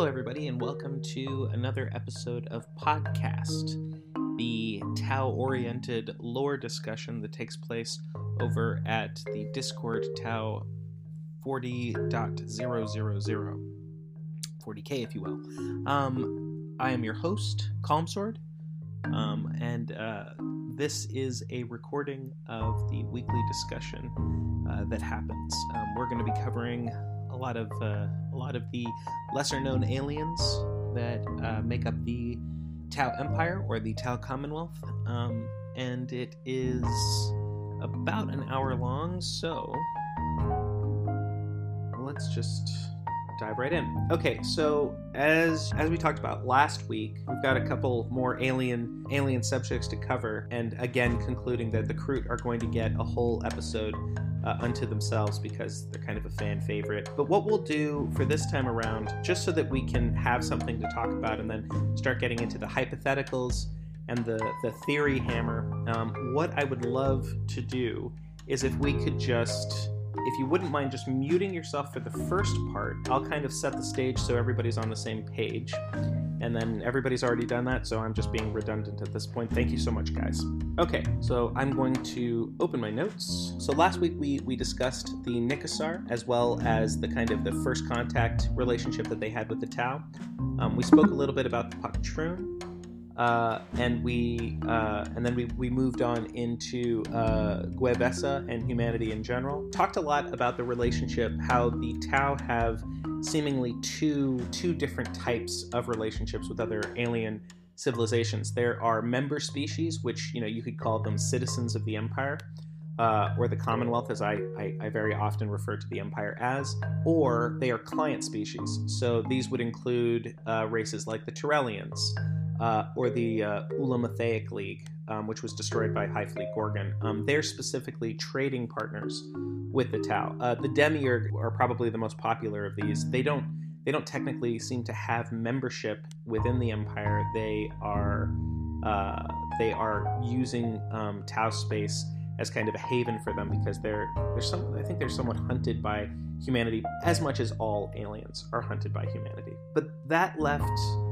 Hello, everybody, and welcome to another episode of Podcast, the Tau oriented lore discussion that takes place over at the Discord Tau 40.000. 40k, if you will. Um, I am your host, Calmsword, um, and uh, this is a recording of the weekly discussion uh, that happens. Um, we're going to be covering lot of uh, a lot of the lesser known aliens that uh, make up the Tau Empire or the Tau Commonwealth, um, and it is about an hour long. So let's just dive right in. Okay, so as as we talked about last week, we've got a couple more alien alien subjects to cover, and again concluding that the Kroot are going to get a whole episode uh, unto themselves because they're kind of a fan favorite. But what we'll do for this time around, just so that we can have something to talk about, and then start getting into the hypotheticals and the the theory hammer. Um, what I would love to do is if we could just if you wouldn't mind just muting yourself for the first part, I'll kind of set the stage so everybody's on the same page. And then everybody's already done that, so I'm just being redundant at this point. Thank you so much, guys. Okay, so I'm going to open my notes. So last week we, we discussed the Nicassar as well as the kind of the first contact relationship that they had with the Tau. Um, we spoke a little bit about the Paktroon, uh, and we uh, and then we, we moved on into uh, and humanity in general. Talked a lot about the relationship, how the Tau have seemingly two two different types of relationships with other alien civilizations. There are member species, which you know you could call them citizens of the Empire. Uh, or the Commonwealth, as I, I, I, very often refer to the Empire as, or they are client species. So these would include uh, races like the Tarellians, uh, or the uh, Ulamathaic League, um, which was destroyed by Hive Fleet Gorgon. Um, they're specifically trading partners with the Tau. Uh, the Demiurg are probably the most popular of these. They don't they don't technically seem to have membership within the Empire. They are uh, they are using um, Tau space as kind of a haven for them because they're they're some I think they're somewhat hunted by humanity as much as all aliens are hunted by humanity. But that left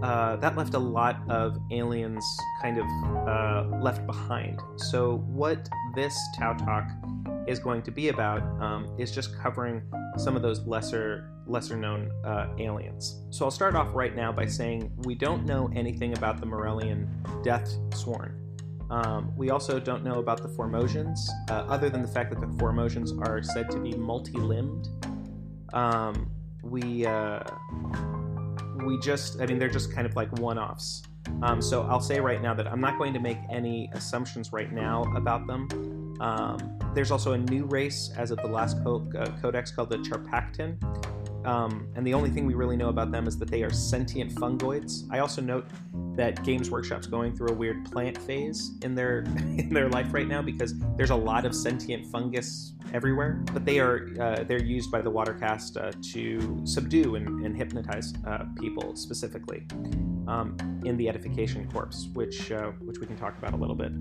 uh, that left a lot of aliens kind of uh, left behind. So what this Tau Talk is going to be about um, is just covering some of those lesser lesser known uh, aliens. So I'll start off right now by saying we don't know anything about the Morellian Death Sworn. Um, we also don't know about the Formosians, uh, other than the fact that the Formosians are said to be multi-limbed. Um, we uh, we just, I mean, they're just kind of like one-offs. Um, so I'll say right now that I'm not going to make any assumptions right now about them. Um, there's also a new race as of the last co- uh, codex called the Charpactin. Um, and the only thing we really know about them is that they are sentient fungoids. I also note that Games Workshop's going through a weird plant phase in their in their life right now because there's a lot of sentient fungus everywhere. But they are uh, they're used by the Watercast uh, to subdue and, and hypnotize uh, people specifically um, in the Edification Corps, which uh, which we can talk about a little bit.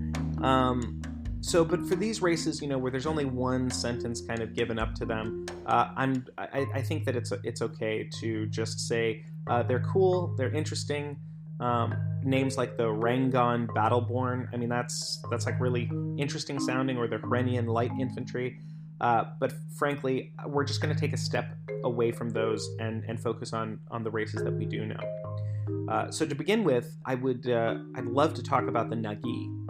Um, so, but for these races, you know, where there's only one sentence kind of given up to them, uh, I'm I, I, think that it's it's okay to just say uh, they're cool, they're interesting. Um, names like the Rangon Battleborn, I mean, that's that's like really interesting sounding, or the Hrenian Light Infantry. Uh, but frankly, we're just going to take a step away from those and, and focus on on the races that we do know. Uh, so to begin with, I would uh, I'd love to talk about the Nagi.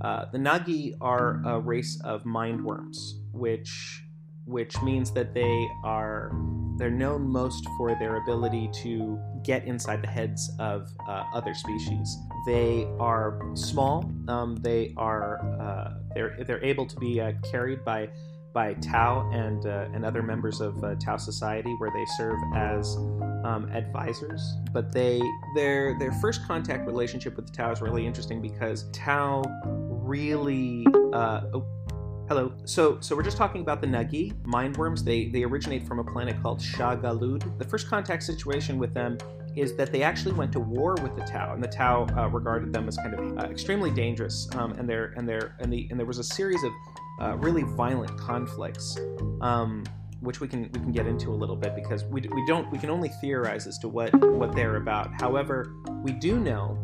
Uh, the Nagi are a race of mindworms, which which means that they are they're known most for their ability to get inside the heads of uh, other species. They are small. Um, they are uh, they're they're able to be uh, carried by by Tau and uh, and other members of uh, Tau society, where they serve as um, advisors. But they their their first contact relationship with Tau is really interesting because Tau really. Uh, oh, hello. So so we're just talking about the Nagi mindworms. They they originate from a planet called Shagalud. The first contact situation with them is that they actually went to war with the Tau, and the Tau uh, regarded them as kind of uh, extremely dangerous. Um, and there and there and the and there was a series of uh, really violent conflicts. Um, which we can we can get into a little bit because we, we don't we can only theorize as to what what they're about. However, we do know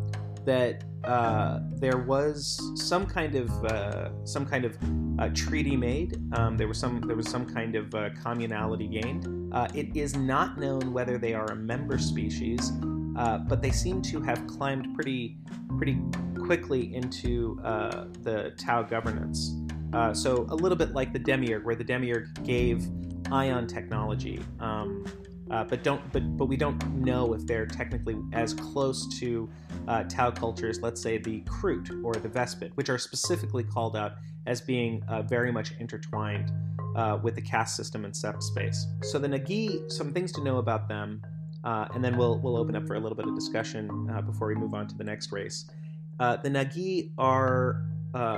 that uh, there was some kind of uh, some kind of uh, treaty made. Um, there was some there was some kind of uh, communality gained. Uh, it is not known whether they are a member species, but they seem to have climbed pretty pretty quickly into the Tau governance. so a little bit like the Demiurg, where the Demiurg gave ion technology. Um, uh, but don't but but we don't know if they're technically as close to uh, Tau cultures, let's say the Kroot or the Vespid, which are specifically called out as being uh, very much intertwined uh, with the caste system and space. So the Nagi, some things to know about them, uh, and then we'll we'll open up for a little bit of discussion uh, before we move on to the next race. the Nagi are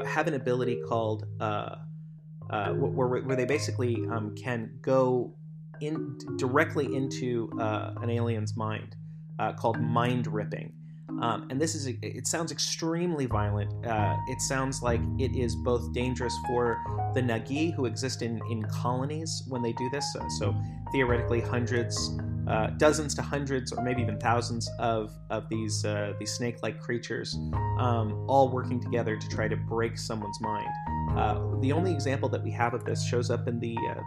have an ability called where, where they basically um, can go in directly into uh, an alien's mind uh, called mind ripping. Um, and this is it sounds extremely violent. Uh, it sounds like it is both dangerous for the Nagi who exist in, in colonies when they do this. So, so theoretically, hundreds, uh, dozens to hundreds, or maybe even thousands of of these uh, these snake-like creatures, um, all working together to try to break someone's mind. Uh, the only example that we have of this shows up in the uh,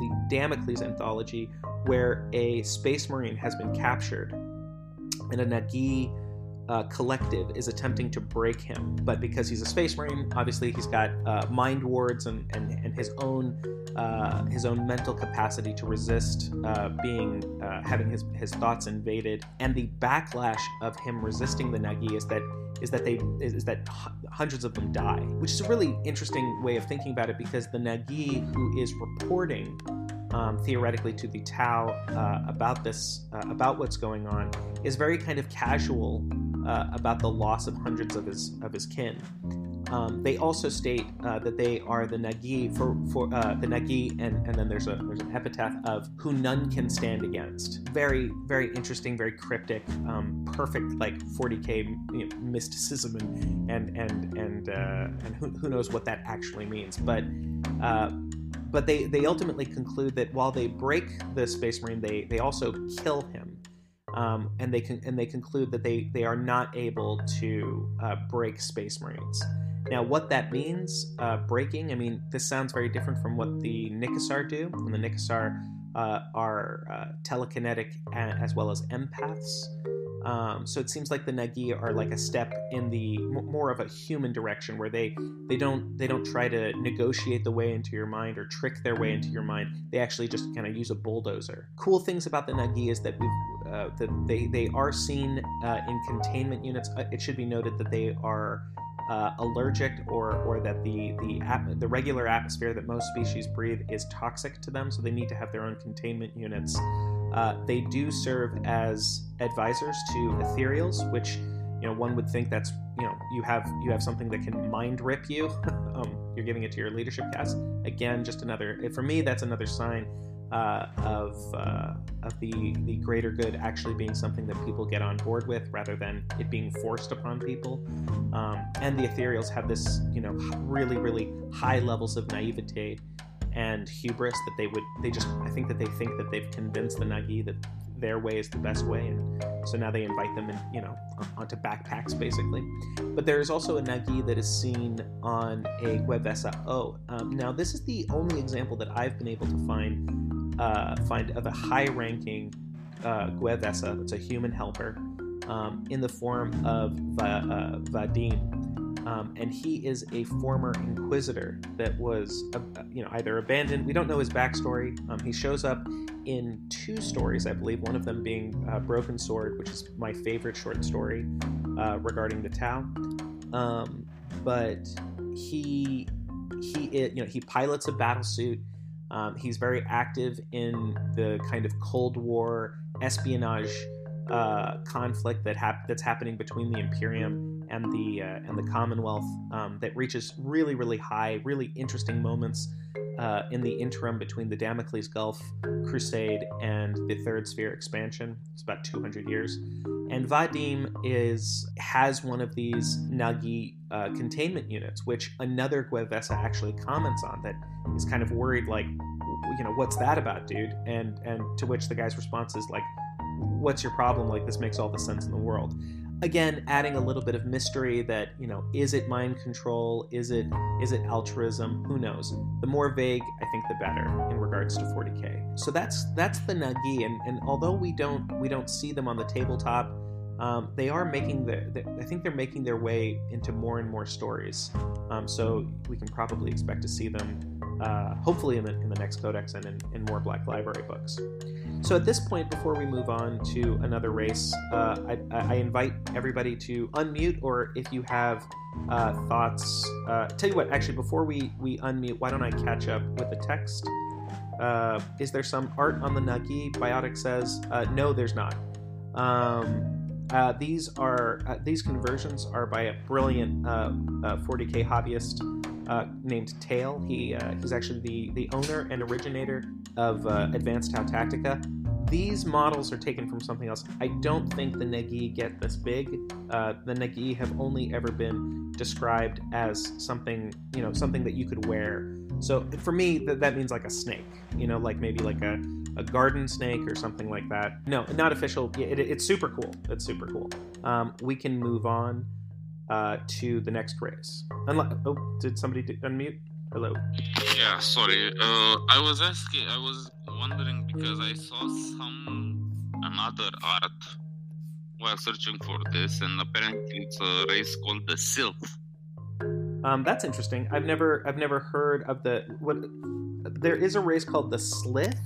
the Damocles anthology, where a space marine has been captured, and a Nagi uh, collective is attempting to break him. But because he's a space marine, obviously he's got uh, mind wards and, and, and his own uh, his own mental capacity to resist uh, being uh, having his, his thoughts invaded. And the backlash of him resisting the Nagi is that is that they is, is that hundreds of them die, which is a really interesting way of thinking about it because the Nagi who is reporting um, theoretically to the Tau uh, about this, uh, about what's going on, is very kind of casual uh, about the loss of hundreds of his of his kin. Um, they also state uh, that they are the Nagi for, for uh, the Nagi, and, and then there's a there's an epitaph of who none can stand against. Very very interesting, very cryptic, um, perfect like 40k you know, mysticism and and and and uh, and who, who knows what that actually means, but. Uh, but they, they ultimately conclude that while they break the space marine, they, they also kill him. Um, and they can and they conclude that they they are not able to uh, break space marines. Now, what that means, uh, breaking, I mean, this sounds very different from what the Nicassar do. And the Nicassar uh, are uh, telekinetic as well as empaths. Um, so it seems like the Nagi are like a step in the more of a human direction, where they they don't they don't try to negotiate the way into your mind or trick their way into your mind. They actually just kind of use a bulldozer. Cool things about the Nagi is that we uh, that they they are seen uh, in containment units. Uh, it should be noted that they are uh, allergic or, or that the, the, the regular atmosphere that most species breathe is toxic to them, so they need to have their own containment units. Uh, they do serve as advisors to ethereals, which you know one would think that's you know you have you have something that can mind rip you. um, you're giving it to your leadership caste Again, just another for me that's another sign uh, of uh, of the the greater good actually being something that people get on board with rather than it being forced upon people. Um, and the ethereals have this you know really really high levels of naivete and hubris that they would they just I think that they think that they've convinced the Nagi that their way is the best way and so now they invite them in you know onto backpacks basically but there is also a Nagi that is seen on a Gue'vesa O. Um, now this is the only example that I've been able to find uh, find of a high-ranking uh, Gue'vesa, that's a human helper, um, in the form of Va- uh, Vadim. Um, and he is a former inquisitor that was, uh, you know, either abandoned. We don't know his backstory. Um, he shows up in two stories, I believe. One of them being uh, Broken Sword, which is my favorite short story uh, regarding the Tau. Um, but he he you know he pilots a battle suit um, he's very active in the kind of Cold War espionage uh, conflict that hap- that's happening between the Imperium and the uh, and the Commonwealth um, that reaches really really high, really interesting moments uh, in the interim between the Damocles Gulf Crusade and the Third Sphere expansion. It's about 200 years, and Vadim is has one of these Nagi uh, containment units, which another Gue'vesa actually comments on that is kind of worried like you know, what's that about, dude? And and to which the guy's response is like, what's your problem? Like this makes all the sense in the world. Again, adding a little bit of mystery that you know, is it mind control? Is it is it altruism? Who knows? The more vague, I think, the better in regards to 40k. So that's that's the Nagi, and and although we don't we don't see them on the tabletop um, they are making the, the, I think they're making their way into more and more stories. Um, so we can probably expect to see them, uh, hopefully in the in the next codex and in, in, more Black Library books. So at this point, before we move on to another race, uh, I, I, invite everybody to unmute, or if you have uh, thoughts, uh, tell you what. Actually, before we we unmute, why don't I catch up with the text? Uh, is there some art on the Nagi? Biotic says uh, no, there's not. Um, uh, these are these conversions are by a brilliant 40k uh, uh, hobbyist uh, named Tail. He he's actually the the owner and originator of Advanced Tau Tactica. These models are taken from something else. I don't think the Nagi get this big. the Nagi have only ever been described as something you know something that you could wear. So for me, that, that means like a snake. You know, like maybe like a a garden snake or something like that. No, not official. It, it, it's super cool. It's super cool. Um, we can move on uh, to the next race. Unless, oh, did somebody unmute? Hello. Yeah, sorry. Uh, I was asking. I was wondering because I saw some another art while searching for this, and apparently it's a race called the Sylph. Um, that's interesting. I've never, I've never heard of the what. There is a race called the Slith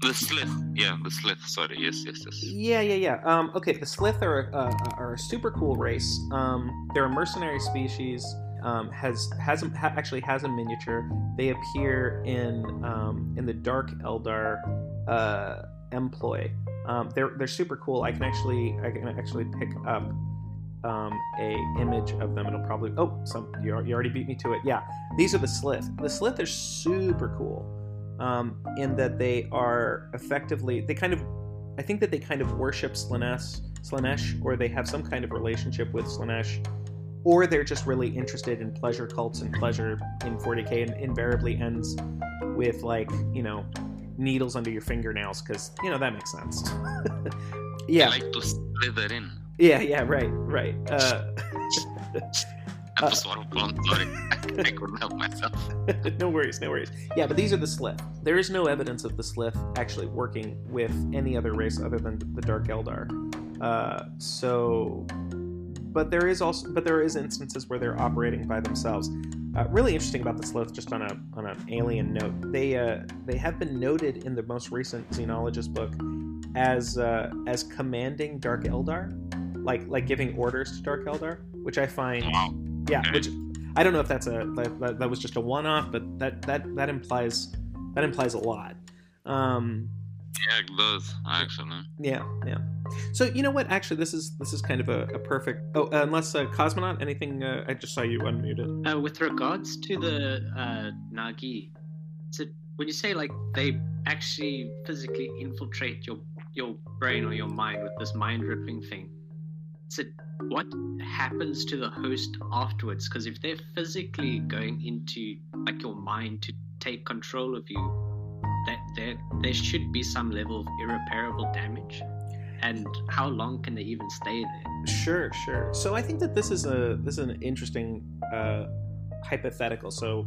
the Slith, yeah, the Slith. Sorry, yes, yes, yes. Yeah, yeah, yeah. Um, okay, the Slith are uh, are a super cool race. Um, they're a mercenary species. Um, has has a, ha, actually has a miniature. They appear in um, in the Dark Eldar uh, employ. Um, they're they're super cool. I can actually I can actually pick up um, a image of them. It'll probably oh some you, you already beat me to it. Yeah, these are the Slith. The Slith are super cool um, in that they are effectively they kind of I think that they kind of worship Slanesh, Slaanesh, or they have some kind of relationship with Slaanesh, or they're just really interested in pleasure cults and pleasure in 40k, and invariably ends with like you know needles under your fingernails because you know that makes sense. yeah, I like to slither in. Yeah, yeah, right, right. Uh, uh, sorry. I couldn't help myself. no worries, no worries. Yeah, but these are the Slith. There is no evidence of the Slith actually working with any other race other than the Dark Eldar. Uh, so, but there is also, but there is instances where they're operating by themselves. Uh, really interesting about the Slith, just on a on an alien note, they uh, they have been noted in the most recent Xenologist book as uh, as commanding Dark Eldar, like like giving orders to Dark Eldar, which I find yeah, which I don't know if that's a that, that was just a one-off, but that that that implies that implies a lot. Um, yeah, it does actually. Yeah, yeah. So you know what? Actually, this is this is kind of a, a perfect. Oh, uh, unless uh, Cosmonaut, anything? Uh, I just saw you unmuted. Uh, with regards to the uh, Nagi, so when you say like they actually physically infiltrate your your brain or your mind with this mind ripping thing, so what happens to the host afterwards? Because if they're physically going into like your mind to take control of you, that there there should be some level of irreparable damage. And how long can they even stay there? Sure, sure. So I think that this is a this is an interesting uh, hypothetical. So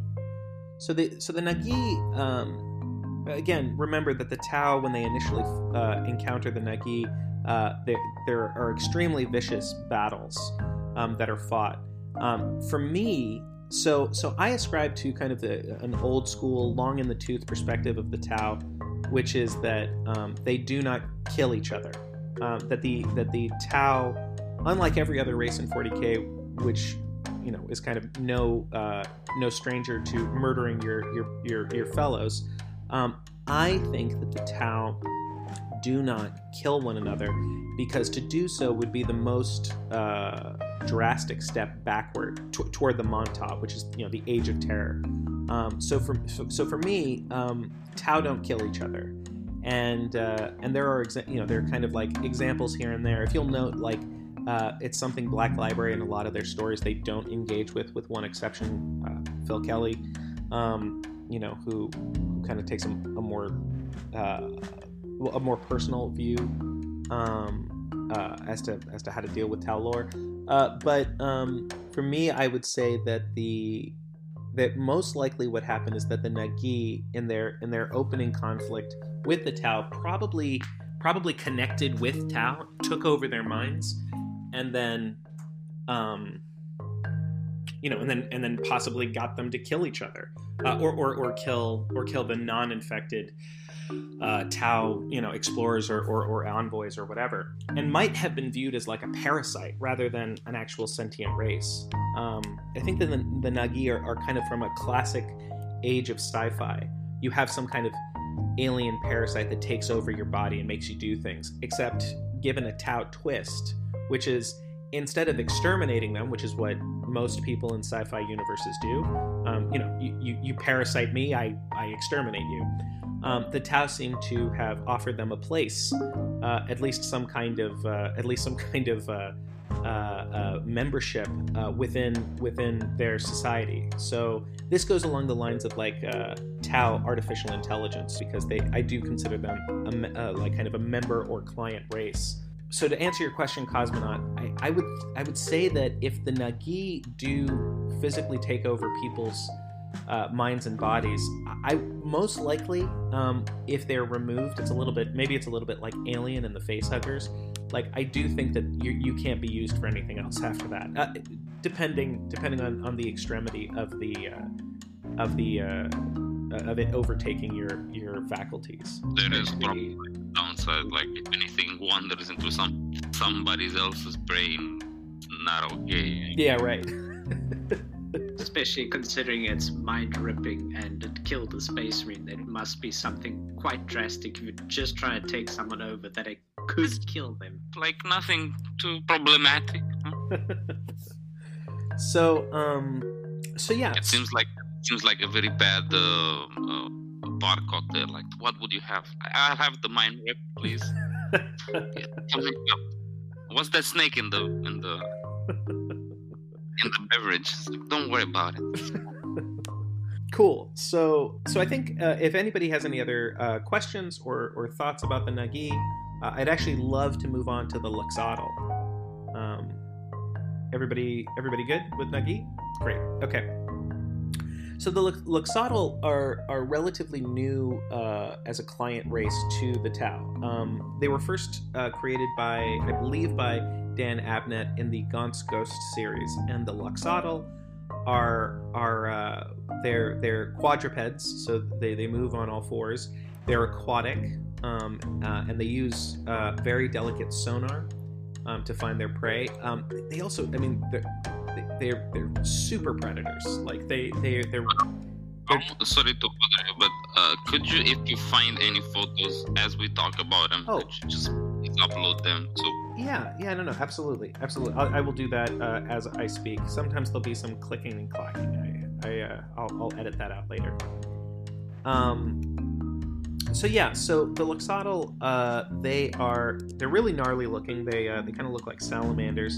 so the so the Nagi um, again remember that the Tau when they initially uh, encounter the Nagi uh, there, are extremely vicious battles um, that are fought. Um, for me, so so I ascribe to kind of the, an old school, long in the tooth perspective of the Tau, which is that um, they do not kill each other. Um, that the that the Tau, unlike every other race in 40k, which you know is kind of no uh, no stranger to murdering your your your, your fellows. Um, I think that the Tau do not kill one another because to do so would be the most uh, drastic step backward t- toward the Mont'au, which is you know the Age of Terror. Um, so for so, for me, um, Tau don't kill each other, and uh, and there are exa- you know there are kind of like examples here and there. If you'll note, like uh, it's something Black Library and a lot of their stories they don't engage with, with one exception, uh, Phil Kelly. Um, you know, who, who kind of takes a, a more uh, a more personal view um, uh, as to as to how to deal with Tau lore. Uh, but um, for me, I would say that the that most likely what happened is that the Nagi in their in their opening conflict with the Tau probably probably connected with Tau, took over their minds, and then um, you know, and then and then possibly got them to kill each other, uh, or, or or kill or kill the non-infected uh, Tau, you know, explorers or, or, or envoys or whatever, and might have been viewed as like a parasite rather than an actual sentient race. Um, I think that the, the Nagi are, are kind of from a classic age of sci-fi. You have some kind of alien parasite that takes over your body and makes you do things, except given a Tau twist, which is instead of exterminating them, which is what most people in sci-fi universes do, um, you know, you, you, you, parasite me, I, I exterminate you. Um, the Tau seem to have offered them a place, uh, at least some kind of, uh, at least some kind of uh, uh, uh membership uh, within within their society. So this goes along the lines of like Tau artificial intelligence, because they, I do consider them a, like kind of a member or client race so to answer your question, Cosmonaut, I, I, would I would say that if the Nagi do physically take over people's uh, minds and bodies, I most likely, um, if they're removed, it's a little bit maybe it's a little bit like Alien and the Facehuggers. Like I do think that you, you can't be used for anything else after that, uh, depending depending on, on the extremity of the uh, of the uh, of it overtaking your your faculties. There is probably downside, like if anything wanders into some somebody else's brain, not okay. Yeah, right. Especially considering it's mind ripping and it killed the space marine, it must be something quite drastic if you just try to take someone over that it could kill them. Like nothing too problematic. Huh? so, um, so yeah. It seems like seems like a very bad uh, uh, bar cocktail. Like, what would you have? I'll have the mind rip, please. What's that snake in the in the in the beverage? Don't worry about it. cool. So, so I think uh, if anybody has any other uh, questions or, or thoughts about the Nagi, uh, I'd actually love to move on to the Loxatl. Um, everybody, everybody good with Nagi? Great. Okay. So the Loxatl are are relatively new uh, as a client race to the Tau. Um, they were first uh, created by, I believe, by Dan Abnett in the Gaunt's Ghost series, and the Loxatl are are uh, they're they're quadrupeds, so they, they move on all fours. They're aquatic, um, uh, and they use uh, very delicate sonar um, to find their prey. Um, they also, I mean, they're they're super predators. Like they they they're. sorry to bother you, but uh, could you, if you find any photos as we talk about them, oh. just upload them too? Yeah, yeah, no, no, absolutely, absolutely. I'll, I will do that uh, as I speak. Sometimes there'll be some clicking and clacking. I, I, uh, I'll, I'll edit that out later. Um, so yeah, so the Loxatl, uh, they are they're really gnarly looking. They uh, they kind of look like salamanders,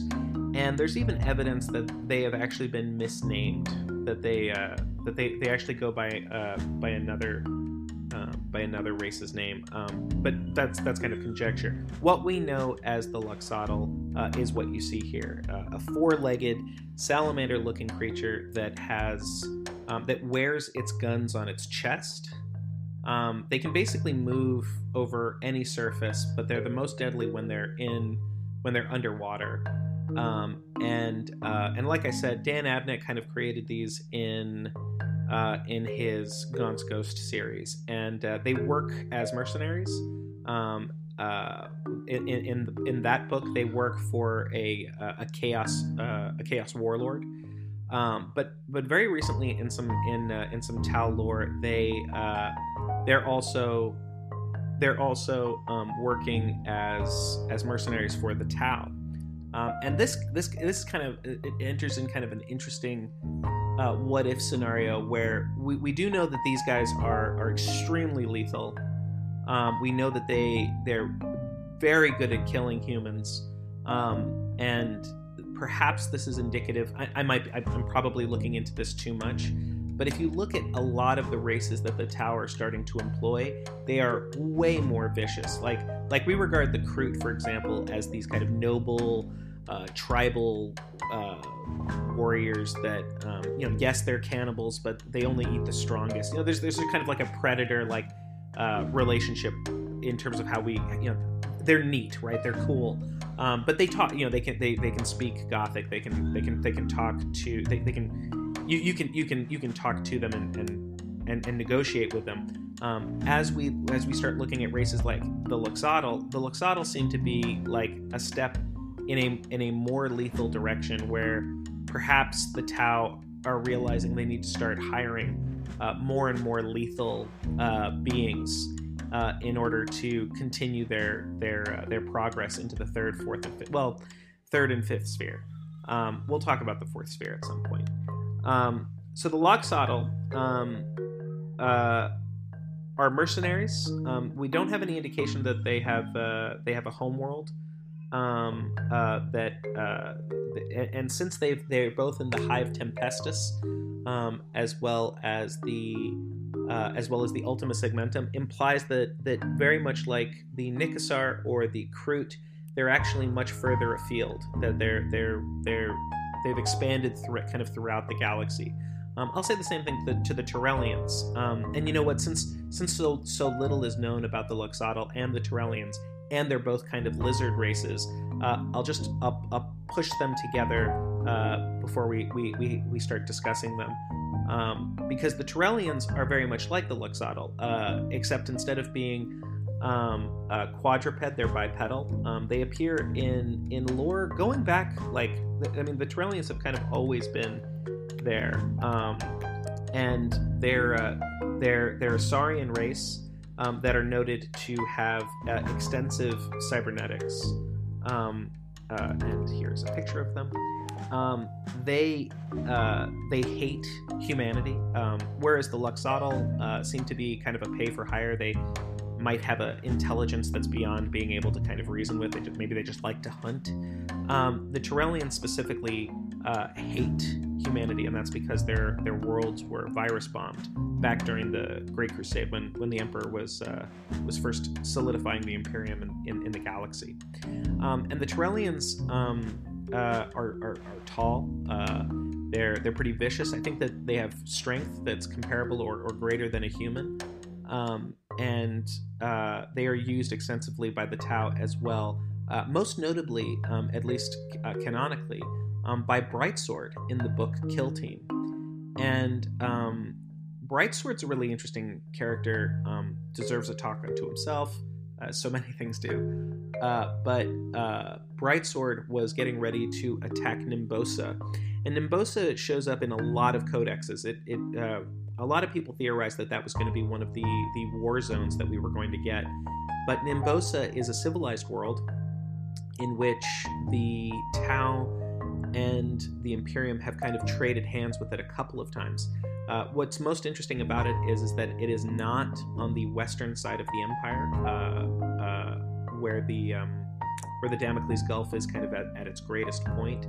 and there's even evidence that they have actually been misnamed. That they uh, that they, they actually go by uh, by another uh, by another race's name. Um, but that's that's kind of conjecture. What we know as the Loxatl uh, is what you see here: a four-legged salamander-looking creature that has um, that wears its guns on its chest um, they can basically move over any surface, but they're the most deadly when they're in when they're underwater. Um, and uh, and like I said, Dan Abnett kind of created these in uh, in his Gaunt's Ghost series, and uh, they work as mercenaries. Um, uh, in, in in that book, they work for a a chaos uh, a chaos warlord. Um, but but very recently in some in uh, in some Tau lore, they they're also they're also um, working as as mercenaries for the Tau. Um, and this this this kind of it enters in kind of an interesting uh, what if scenario where we, we do know that these guys are are extremely lethal. Um, we know that they they're very good at killing humans, um, and perhaps this is indicative. I, I might I'm probably looking into this too much, But if you look at a lot of the races that the Tau are starting to employ, they are way more vicious. Like like we regard the Kroot, for example, as these kind of noble, uh, tribal uh, warriors that um, you know, yes, they're cannibals, but they only eat the strongest. You know, there's there's kind of like a predator like uh, relationship in terms of how we you know they're neat, right? They're cool. Um, but they talk, you know, they can they, they can speak Gothic. They can they can they can talk to they, they can you, you can you can you can talk to them and and, and, and negotiate with them. Um, as we as we start looking at races like the Loxatl, the Loxatl seem to be like a step in a in a more lethal direction where perhaps the Tau are realizing they need to start hiring uh, more and more lethal uh, beings uh, in order to continue their their uh, their progress into the third, fourth, and fifth. Well, third and fifth sphere. Um, we'll talk about the fourth sphere at some point. Um, so the Loxatl um, uh, are mercenaries. Um, we don't have any indication that they have uh, they have a home world. Um, uh, that uh, and since they they're both in the Hive Tempestus, um, as well as the uh, as well as the Ultima Segmentum, implies that that very much like the Nicassar or the Kroot, they're actually much further afield. That they're they're they're they've expanded through, kind of throughout the galaxy. Um, I'll say the same thing to, to the Tarellians. Um, and you know what? Since since so so little is known about the Loxatl and the Tarellians, and they're both kind of lizard races, uh, I'll just I'll, I'll push them together uh, before we, we, we, we start discussing them um, because the Tarellians are very much like the Loxatl, uh, except instead of being um, quadruped, they're bipedal. Um, they appear in in lore going back like I mean the Tarellians have kind of always been there, um, and they're uh, they're they're a Saurian race um, that are noted to have uh, extensive cybernetics. Um, uh, and here's a picture of them. Um, they uh, they hate humanity, um, whereas the Loxatl uh, seem to be kind of a pay for hire. They might have an intelligence that's beyond being able to kind of reason with. They just, maybe they just like to hunt. Um, the Tarellians specifically uh, hate humanity, and that's because their their worlds were virus bombed back during the Great Crusade when when the Emperor was uh, was first solidifying the Imperium in, in, in the galaxy. Um, and the Tarellians um, uh, are, are, are, tall. Uh, they're they're pretty vicious. I think that they have strength that's comparable or, or greater than a human. Um, and uh, they are used extensively by the Tau as well. Uh, most notably, um, at least uh, canonically, um, by Brightsword in the book Kill Team. And um, Brightsword's a really interesting character, um, deserves a talk unto himself. Uh, so many things do. Uh, but uh, Brightsword was getting ready to attack Nimbosa. And Nimbosa shows up in a lot of codexes. It, it a lot of people theorized that that was going to be one of the, the war zones that we were going to get. But Nimbosa is a civilized world in which the Tau and the Imperium have kind of traded hands with it a couple of times. Uh, what's most interesting about it is, is that it is not on the western side of the Empire, uh, uh, where the um, where the Damocles Gulf is kind of at, at its greatest point.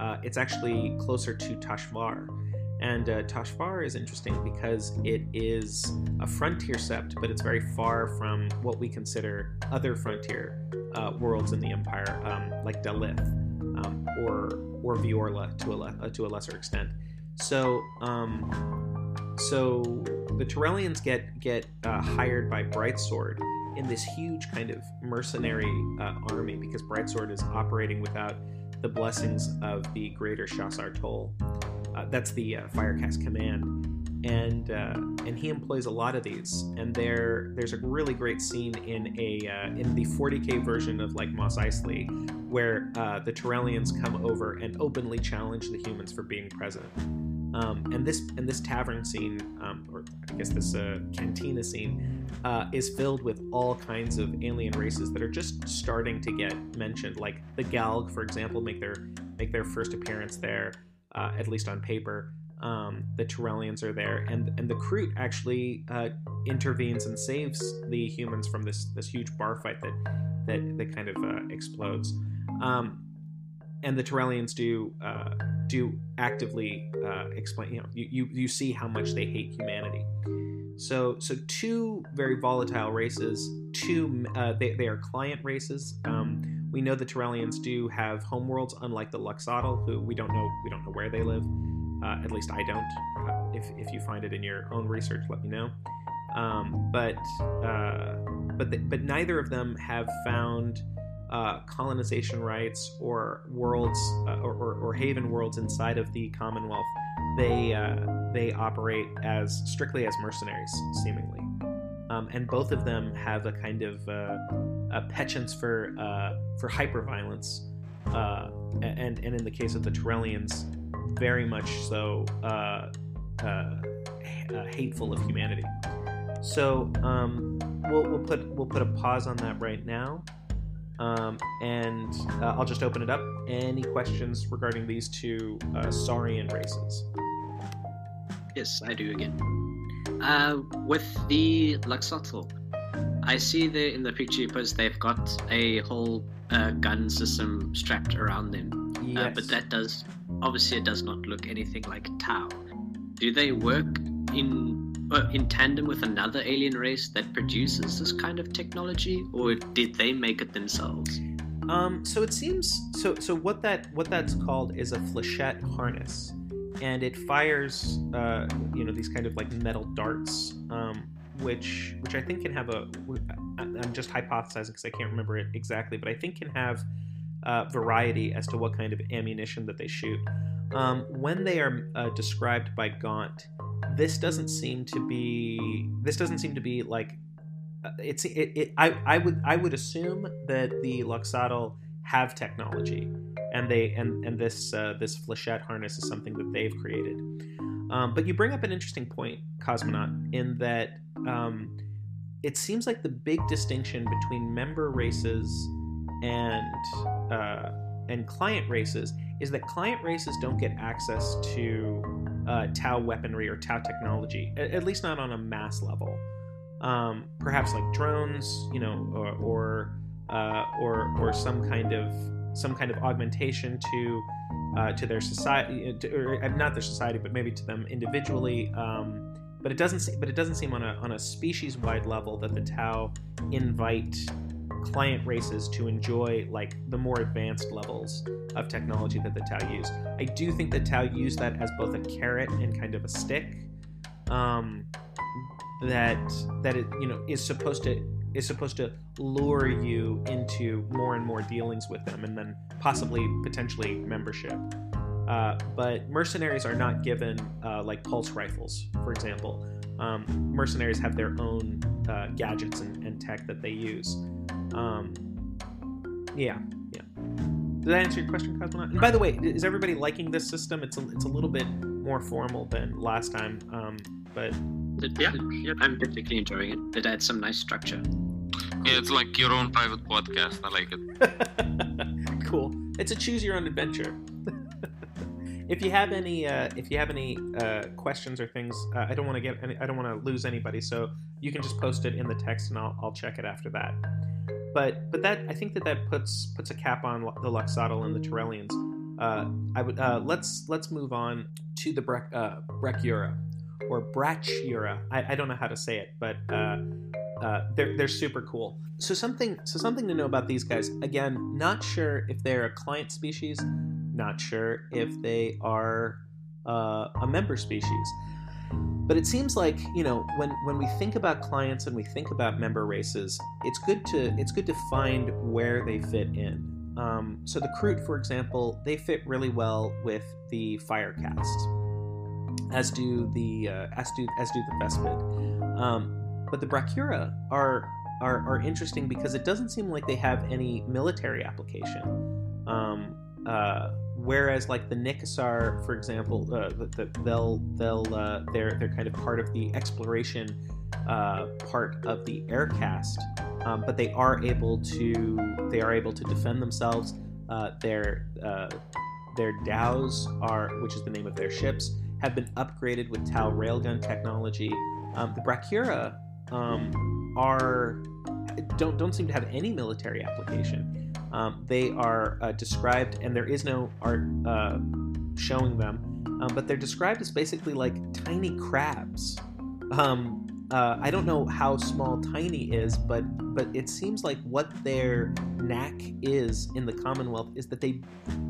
Uh, it's actually closer to Tashvar. And uh, Tashvar is interesting because it is a frontier sept, but it's very far from what we consider other frontier uh, worlds in the Empire, um, like Dal'yth um, or or Vior'la to a le- uh, to a lesser extent. So um, so the Tarellians get get uh, hired by Brightsword in this huge kind of mercenary uh, army because Brightsword is operating without the blessings of the greater Shas'ar'tol. Uh, that's the uh, Firecast command, and uh, and he employs a lot of these. And there there's a really great scene in a uh, in the 40k version of like Mos Eisley, where uh, the Tarellians come over and openly challenge the humans for being present. Um, and this and this tavern scene, um, or I guess this uh, cantina scene, uh, is filled with all kinds of alien races that are just starting to get mentioned. Like the Galg, for example, make their make their first appearance there uh, at least on paper. Um, the Tarellians are there, and and the Kroot actually uh, intervenes and saves the humans from this this huge bar fight that that that kind of uh, explodes. Um, and the Tarellians do uh, do actively uh, explain. You know, you, you you see how much they hate humanity. So so two very volatile races. Two uh, they they are client races. Um, we know the Tarellians do have homeworlds, unlike the Loxatl, who we don't know we don't know where they live. Uh, at least I don't. Uh, if, if you find it in your own research, let me know. Um, but uh, but the, but neither of them have found uh, colonization rights or worlds uh, or, or, or, haven worlds inside of the Commonwealth. They uh, they operate as strictly as mercenaries, seemingly, um, and both of them have a kind of a penchant for for hyperviolence. and and in the case of the Tarellians, very much so uh, uh, uh, hateful of humanity. So um, we'll, we'll put we'll put a pause on that right now, um, and uh, I'll just open it up. Any questions regarding these two uh, Saurian races? Yes, I do again. Uh, with the Loxatl, I see there in the picture because they've got a whole uh, gun system strapped around them. Yes. Uh, but that does obviously it does not look anything like Tau. Do they work in uh, in tandem with another alien race that produces this kind of technology, or did they make it themselves? Um, so it seems so. So what that what that's called is a flechette harness, and it fires uh, you know these kind of like metal darts, um, which which I think can have a. I'm just hypothesizing because I can't remember it exactly, but I think can have uh, variety as to what kind of ammunition that they shoot. Um, when they are uh, described by Gaunt, this doesn't seem to be this doesn't seem to be like uh, it's it, it I, I would I would assume that the Loxatl have technology and they and and this uh, this flechette harness is something that they've created. Um, but you bring up an interesting point, Cosmonaut, in that um, it seems like the big distinction between member races and uh, and client races is that client races don't get access to uh, Tau weaponry or Tau technology, at, at, least not on a mass level. Um, perhaps like drones, you know, or or, uh, or or some kind of some kind of augmentation to uh, to their society, to, or uh, not their society, but maybe to them individually. Um, but it doesn't. Se- but it doesn't seem on a on a species wide level that the Tau invite client races to enjoy like the more advanced levels of technology that the Tau use. I do think the Tau use that as both a carrot and kind of a stick. Um, that that it you know is supposed to is supposed to lure you into more and more dealings with them, and then possibly potentially membership. Uh, but mercenaries are not given uh, like pulse rifles, for example. Um, mercenaries have their own uh, gadgets and, and, tech that they use. Um, yeah, yeah. Did that answer your question, Cosmonaut? And by the way, is everybody liking this system? It's a, it's a little bit more formal than last time, um, but yeah, yeah, I'm particularly enjoying it. It adds some nice structure. Yeah, it's like your own private podcast. I like it. cool. It's a choose your own adventure. if you have any, uh, if you have any uh, questions or things, uh, I don't want to get, any, I don't want to lose anybody, so you can just post it in the text, and I'll, I'll check it after that. But but that I think that that puts puts a cap on the Loxatl and the Tarellians. Uh, I would uh, let's let's move on to the Brech, uh, Brachyura or Brachyura. I, I don't know how to say it, but uh, uh, they're they're super cool. So something so something to know about these guys. Again, not sure if they're a client species. Not sure if they are uh, a member species. But it seems like you know when when we think about clients and we think about member races, it's good to it's good to find where they fit in. Um, so the Kroot, for example, they fit really well with the Firecast, as do the uh, as do as do the Vespid. Um, but the Brachyura are, are are interesting because it doesn't seem like they have any military application. Um, uh, whereas like the Nicassar, for example, uh, the, the, they'll they'll uh, they're they're kind of part of the exploration uh, part of the aircast, um, but they are able to they are able to defend themselves. Uh, their uh, their dhows are, which is the name of their ships, have been upgraded with Tau railgun technology. Um, the Brachyura um, are don't don't seem to have any military application Um, they are uh, described, and there is no art uh, showing them, um, but they're described as basically like tiny crabs. Um, uh, I don't know how small tiny is, but but it seems like what their knack is in the Commonwealth is that they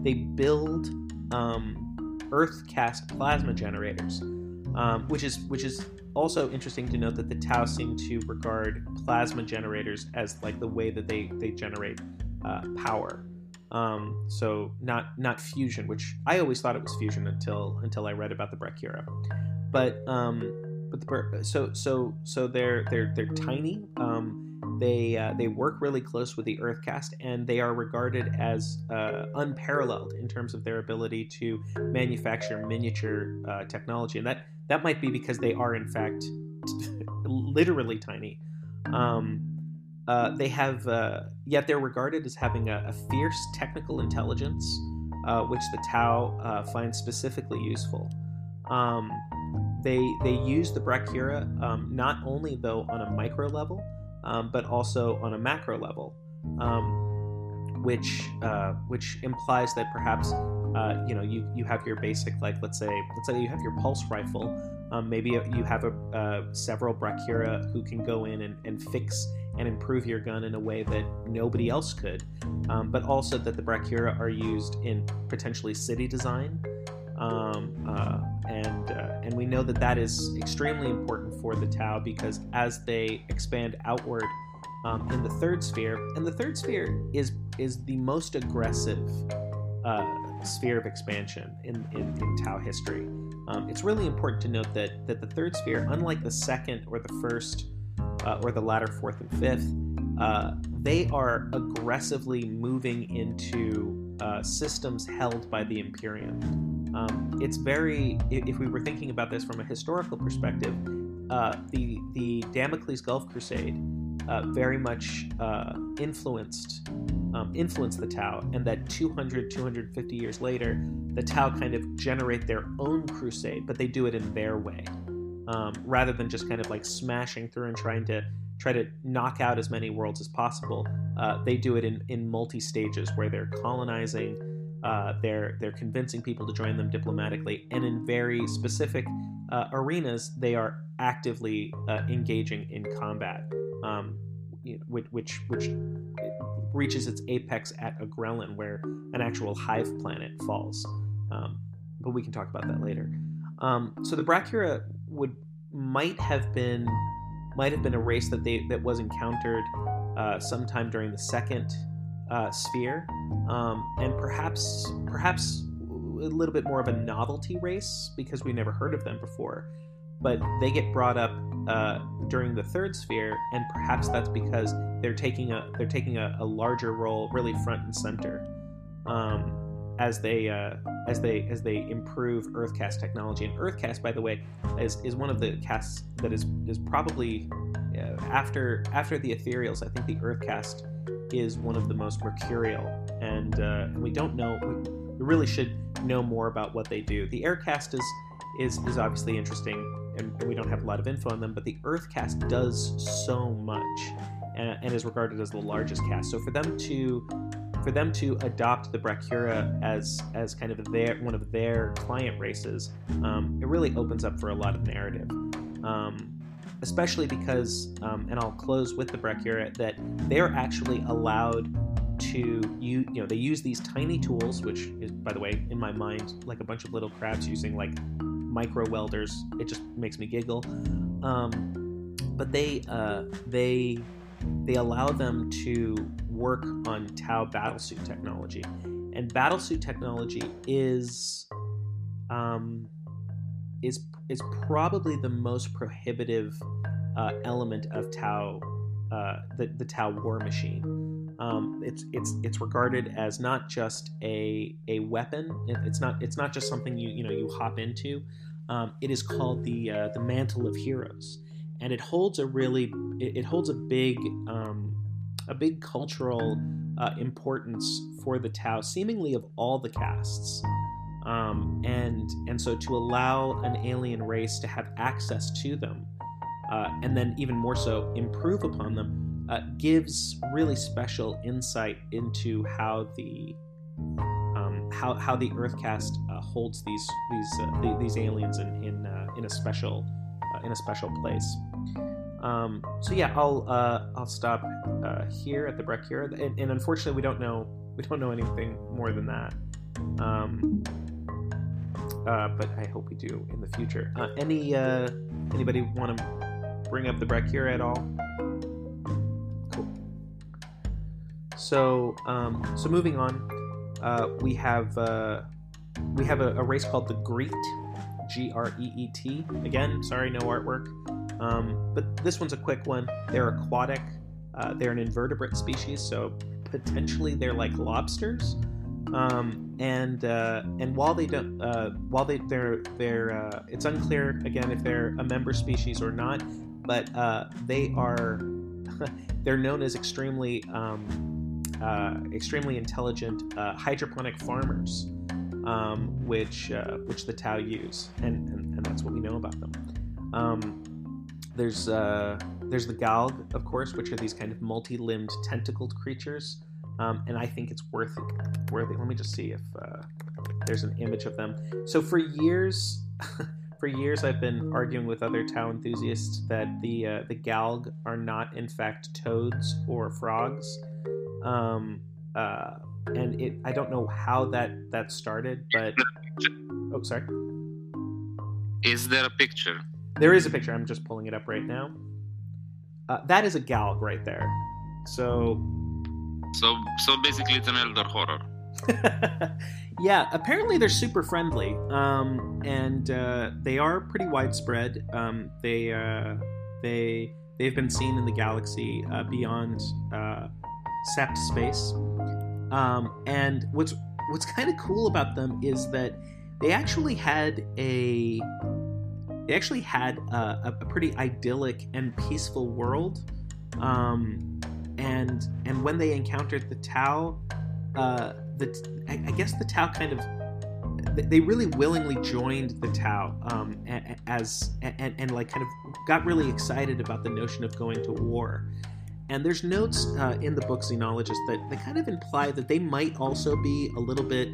they build um, Earth caste plasma generators, um, which is which is also interesting to note that the Tau seem to regard plasma generators as like the way that they they generate uh, power. Um, so not not fusion, which I always thought it was fusion until until I read about the Brachyura. But um, but the, so so so they're they're they're tiny. Um, they uh, they work really close with the Earth caste, and they are regarded as uh, unparalleled in terms of their ability to manufacture miniature uh, technology, and that that might be because they are in fact literally tiny. Um, uh, they have uh, yet they're regarded as having a, a fierce technical intelligence, uh, which the Tau finds specifically useful. Um, they they use the Brachyura um, not only though on a micro level, um, but also on a macro level, um, which uh, which implies that perhaps uh, you know you, you have your basic like let's say let's say you have your pulse rifle, um, maybe you have a, uh, several Brachyura who can go in and, and fix and improve your gun in a way that nobody else could, um, but also that the Brachyura are used in potentially city design. Um, uh, and uh, and we know that that is extremely important for the Tau because as they expand outward um, in the third sphere, and the third sphere is is the most aggressive uh, sphere of expansion in, in, in Tau history. Um, it's really important to note that that the third sphere, unlike the second or the first uh, or the latter fourth and fifth, uh, they are aggressively moving into uh, systems held by the Imperium. Um, it's very, if we were thinking about this from a historical perspective, uh, the the Damocles Gulf Crusade uh, very much uh, influenced um, influenced the Tau, and that 200 250 years later, the Tau kind of generate their own crusade, but they do it in their way, um, rather than just kind of like smashing through and trying to try to knock out as many worlds as possible. Uh, they do it in in multi stages where they're colonizing uh, they're they're convincing people to join them diplomatically, and in very specific uh, arenas, they are actively uh, engaging in combat, um, which which which reaches its apex at Agrellan, where an actual hive planet falls. Um, but we can talk about that later. Um, so the Brachyura would might have been might have been a race that they that was encountered uh, sometime during the second uh, sphere, um, and perhaps perhaps a little bit more of a novelty race because we never heard of them before. But they get brought up uh, during the third sphere, and perhaps that's because they're taking a they're taking a, a larger role, really front and center, um, as they uh, as they as they improve Earth caste technology. And Earth caste, by the way, is, is one of the castes that is is probably uh, after after the Ethereals. I think the Earth caste is one of the most mercurial, and, uh, and we don't know. We, really should know more about what they do. The Air caste is is is obviously interesting, and, and we don't have a lot of info on them. But the Earth caste does so much, and is regarded as the largest caste. So for them to for them to adopt the Brachyura as as kind of their one of their client races, um, it really opens up for a lot of narrative. Um, especially because, um, and I'll close with the Brachyura, that they're actually allowed to you you know they use these tiny tools which is by the way in my mind like a bunch of little crabs using like micro welders it just makes me giggle um, but they uh, they they allow them to work on tau battlesuit technology and battlesuit technology is um, is is probably the most prohibitive uh, element of Tau, uh, the the Tau war machine. Um, it's it's it's regarded as not just a a weapon. It, it's not it's not just something you you know you hop into. Um, it is called the uh, the mantle of heroes, and it holds a really it, holds a big um, a big cultural uh, importance for the Tau, seemingly of all the castes. Um, and and so to allow an alien race to have access to them, uh, and then even more so improve upon them, uh, gives really special insight into how the um, how, how the Earth caste uh, holds these these uh, these aliens in in, uh, in a special uh, in a special place. Um, so yeah, I'll uh, I'll stop uh, here at the Brachyura, and, and unfortunately, we don't know we don't know anything more than that. Um, uh, but I hope we do in the future. Uh, any uh, anybody want to bring up the Brachyura at all? Cool. So um, so moving on, uh, we have we have a, a race called the Greet, G R E E T. Again, sorry, no artwork. Um, but this one's a quick one. They're aquatic. Uh, they're an invertebrate species, so potentially they're like lobsters. Um, and uh, and while they don't, uh, while they they're they're uh, it's unclear again if they're a member species or not, but uh, they are they're known as extremely um, uh, extremely intelligent hydroponic farmers, um, which which the Tau use, and, and and that's what we know about them. Um, there's uh, there's the Galg, of course, which are these kind of multi-limbed tentacled creatures, um, and I think it's worth worthy. Let me just see if uh, there's an image of them. So for years, for years, I've been arguing with other Tau enthusiasts that the uh, the Galg are not in fact toads or frogs, um, uh, and it I don't know how that that started, but oh sorry. Is there a picture? There is a picture. I'm just pulling it up right now. Uh, that is a galg right there. So, So so basically, it's an elder horror. yeah, apparently they're super friendly, um, and uh, they are pretty widespread. Um, they uh, they they've been seen in the galaxy uh, beyond uh, Sept space. Um, and what's what's kind of cool about them is that they actually had a they actually had a, a pretty idyllic and peaceful world. Um, and and when they encountered the Tau, uh, the I, guess the Tau kind of they really willingly joined the Tau um, as and, and like kind of got really excited about the notion of going to war. And there's notes uh, in the book Xenologist that, that kind of imply that they might also be a little bit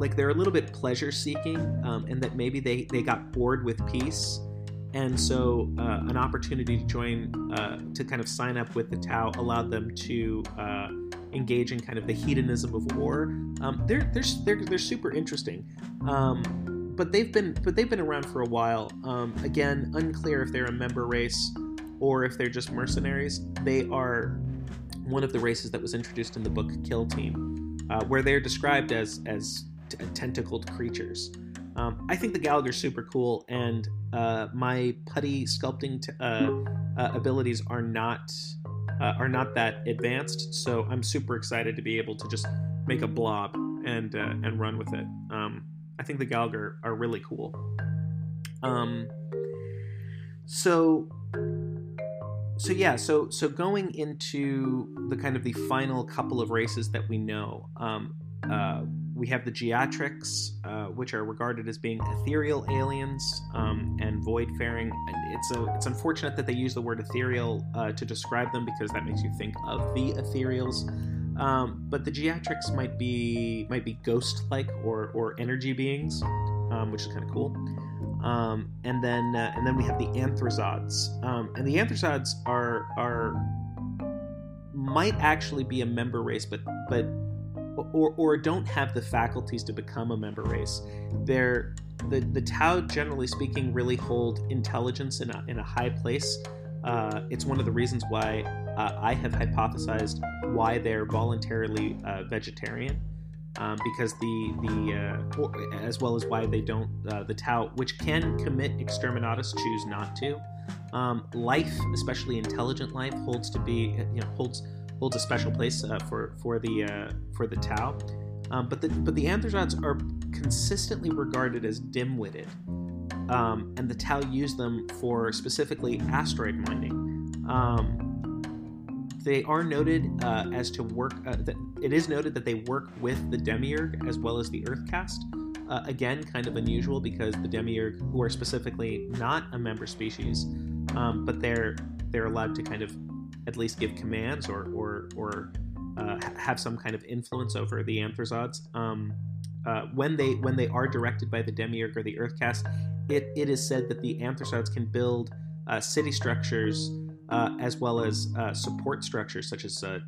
like they're a little bit pleasure seeking um, and that maybe they, they got bored with peace. And so uh, an opportunity to join uh, to kind of sign up with the tau allowed them to uh, engage in kind of the hedonism of war. Um, they're, they're, they're, they're super interesting. Um, but they've been but they've been around for a while. Um, again unclear if they're a member race or if they're just mercenaries. They are one of the races that was introduced in the book kill team uh, where they're described as as t- tentacled creatures. Um, I think the Galg are super cool, and uh, my putty sculpting t- uh, uh, abilities are not uh, are not that advanced. So I'm super excited to be able to just make a blob and uh, and run with it. Um, I think the Galg are, are really cool. Um, so so yeah, so so going into the kind of the final couple of races that we know. Um, uh, we have the Geatrix, uh, which are regarded as being ethereal aliens um, and void-faring. It's a, it's unfortunate that they use the word ethereal uh, to describe them because that makes you think of the ethereals. Um, but the Geatrix might be might be ghost-like or or energy beings, um, which is kind of cool. Um, and then uh, and then we have the Anthrazods, um, and the Anthrazods are are might actually be a member race, but but or, or don't have the faculties to become a member race. They're the, the Tau, generally speaking, really hold intelligence in a, in a high place. Uh, it's one of the reasons why uh, I have hypothesized why they're voluntarily uh, vegetarian, um, because the the uh, or, as well as why they don't uh, the Tau, which can commit exterminatus, choose not to. Um, life, especially intelligent life, holds to be you know holds holds a special place uh, for for the uh, for the Tau. Um, but the but the Anthrazods are consistently regarded as dim-witted, um, and the Tau use them for specifically asteroid mining. Um, they are noted uh, as to work. Uh, that it is noted that they work with the Demiurg as well as the Earth caste. Uh, again, kind of unusual because the Demiurg, who are specifically not a member species, um, but they're they're allowed to kind of at least give commands or or or uh, have some kind of influence over the Anthrazods. Um, uh, when they when they are directed by the Demiurg or the Earth caste, it, it is said that the Anthrazods can build uh, city structures uh, as well as uh, support structures such as uh,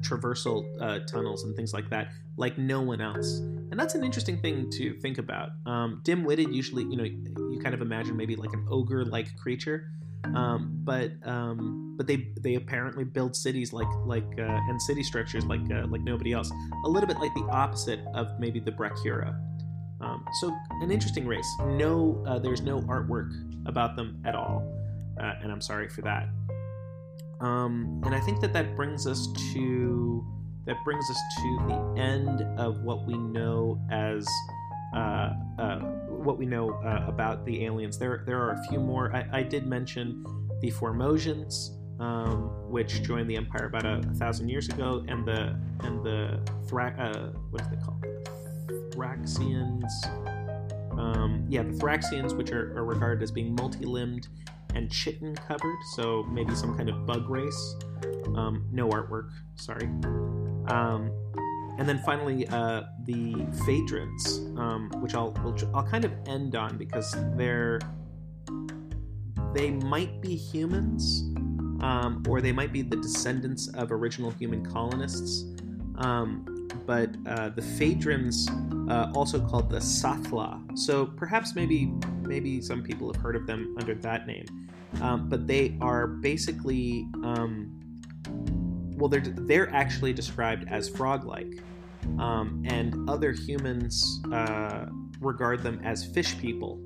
traversal tunnels and things like that, like no one else. And that's an interesting thing to think about. Um, dim-witted, usually, you know, you kind of imagine maybe like an ogre-like creature. Um, but um, but they they apparently build cities like like uh, and city structures like uh, like nobody else. A little bit like the opposite of maybe the Brachyura. Um, so an interesting race. No, uh, there's no artwork about them at all, uh, and I'm sorry for that. Um, and I think that that brings us to that brings us to the end of what we know as what we know uh, about the aliens. There, there are a few more. I, I did mention the Formosians, um, which joined the Empire about a, a, thousand years ago, and the and the Thra- uh, what is it called? Thraxians. Um, yeah, the Thraxians, which are, are regarded as being multi-limbed and chitin covered, so maybe some kind of bug race. Um, no artwork, sorry. Um, and then finally, uh, the Phaedrons, um, which I'll I'll kind of end on because they're they might be humans, um, or they might be the descendants of original human colonists. Um, but uh, the Phaedrons, uh, also called the Sathla, so perhaps maybe maybe some people have heard of them under that name. Um, but they are basically um, well, they're they're actually described as frog-like, um, and other humans uh, regard them as fish people,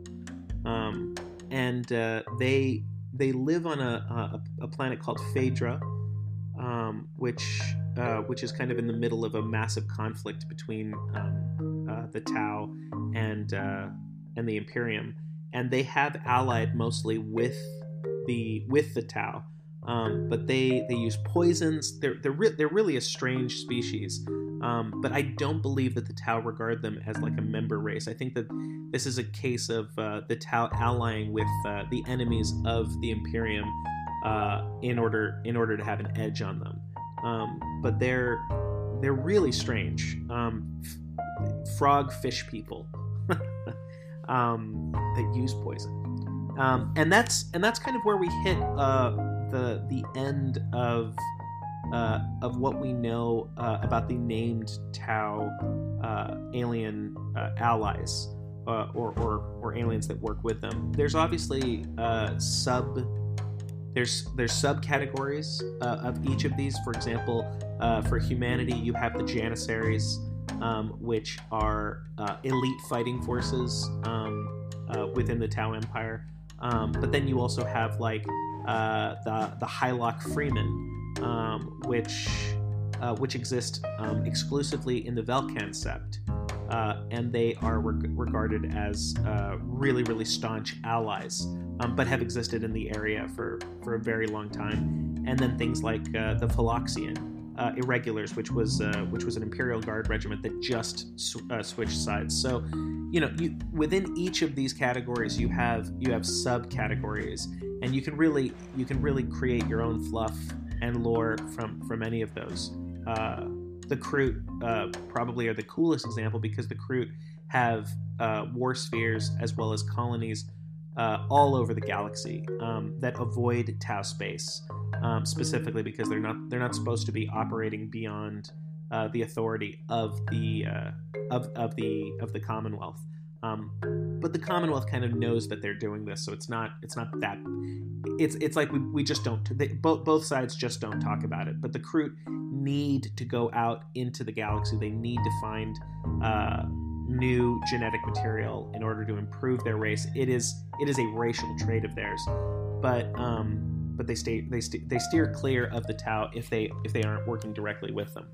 um, and uh, they they live on a, a, a planet called Phaedra, um, which uh, which is kind of in the middle of a massive conflict between um, uh, the Tau and uh, and the Imperium, and they have allied mostly with the with the Tau. Um, but they they use poisons. They're they're re- they're really a strange species. Um, but I don't believe that the Tau regard them as like a member race. I think that this is a case of uh, the Tau allying with uh, the enemies of the Imperium uh, in order in order to have an edge on them. Um, but they're they're really strange. Um, f- frog fish people um, that use poison. Um, and that's and that's kind of where we hit uh, the the end of uh, of what we know uh, about the named Tau uh, alien uh, allies uh, or, or or aliens that work with them. There's obviously sub there's there's subcategories of each of these. For example, for humanity, you have the Janissaries, um, which are elite fighting forces um, within the Tau Empire. Um, but then you also have like uh, the the Hylock Freeman, um, which uh, which exist um, exclusively in the Velcan Sept, uh, and they are reg- regarded as uh, really really staunch allies, um, but have existed in the area for for a very long time. And then things like uh, the Philoxian. Uh, irregulars, which was which was an Imperial Guard regiment that just sw- switched sides. So, you know, you, within each of these categories, you have you have subcategories, and you can really you can really create your own fluff and lore from from any of those. Uh, the Kroot uh, probably are the coolest example because the Kroot have uh, war spheres as well as colonies uh, all over the galaxy um, that avoid Tau space, um, specifically because they're not they're not supposed to be operating beyond uh, the authority of the uh, of, of the of the Commonwealth. Um, but the Commonwealth kind of knows that they're doing this, so it's not it's not that it's it's like we, we just don't they, both both sides just don't talk about it. But the Kroot need to go out into the galaxy. They need to find uh, new genetic material in order to improve their race. It is it is a racial trait of theirs, but um, but they stay they st- they steer clear of the Tau if they if they aren't working directly with them.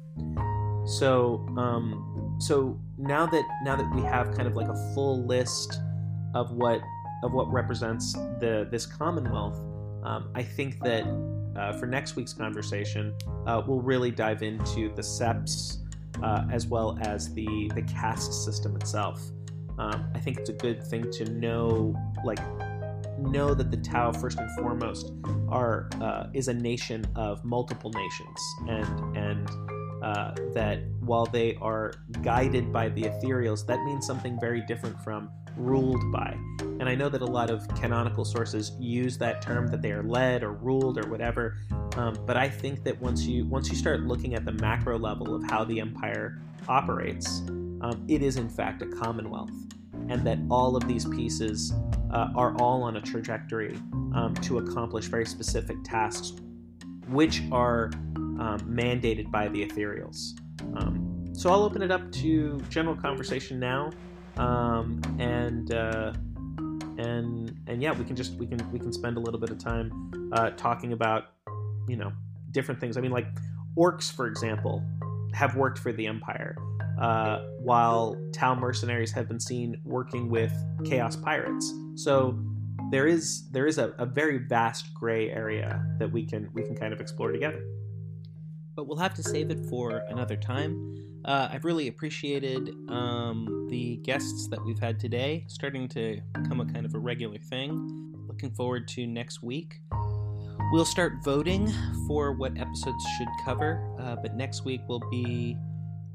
So um, so now that now that we have kind of like a full list of what of what represents the this Commonwealth, um, I think that uh, for next week's conversation, uh, we'll really dive into the septs uh, as well as the the caste system itself. Um, I think it's a good thing to know, like know that the Tau, first and foremost, are uh, is a nation of multiple nations, and and uh, that while they are guided by the ethereals, that means something very different from ruled by. And I know that a lot of canonical sources use that term that they are led or ruled or whatever. Um, but I think that once you once you start looking at the macro level of how the empire operates, um, it is in fact a commonwealth, and that all of these pieces uh, are all on a trajectory um, to accomplish very specific tasks, which are um, mandated by the ethereals. Um, so I'll open it up to general conversation now, um, and uh, and and yeah, we can just we can we can spend a little bit of time uh, talking about you know different things. I mean, like orcs, for example, have worked for the Empire, uh, while Tau mercenaries have been seen working with Chaos pirates. So there is there is a, a very vast gray area that we can we can kind of explore together but we'll have to save it for another time. Uh, I've really appreciated um, the guests that we've had today, starting to become a kind of a regular thing. Looking forward to next week. We'll start voting for what episodes should cover, uh, but next week will be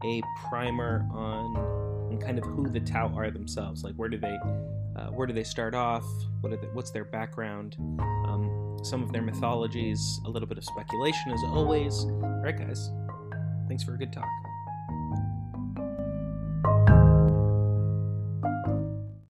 a primer on, kind of who the Tau are themselves. Like where do they uh, where do they start off? What they, what's their background? Um, some of their mythologies, a little bit of speculation as always. All right, guys. Thanks for a good talk.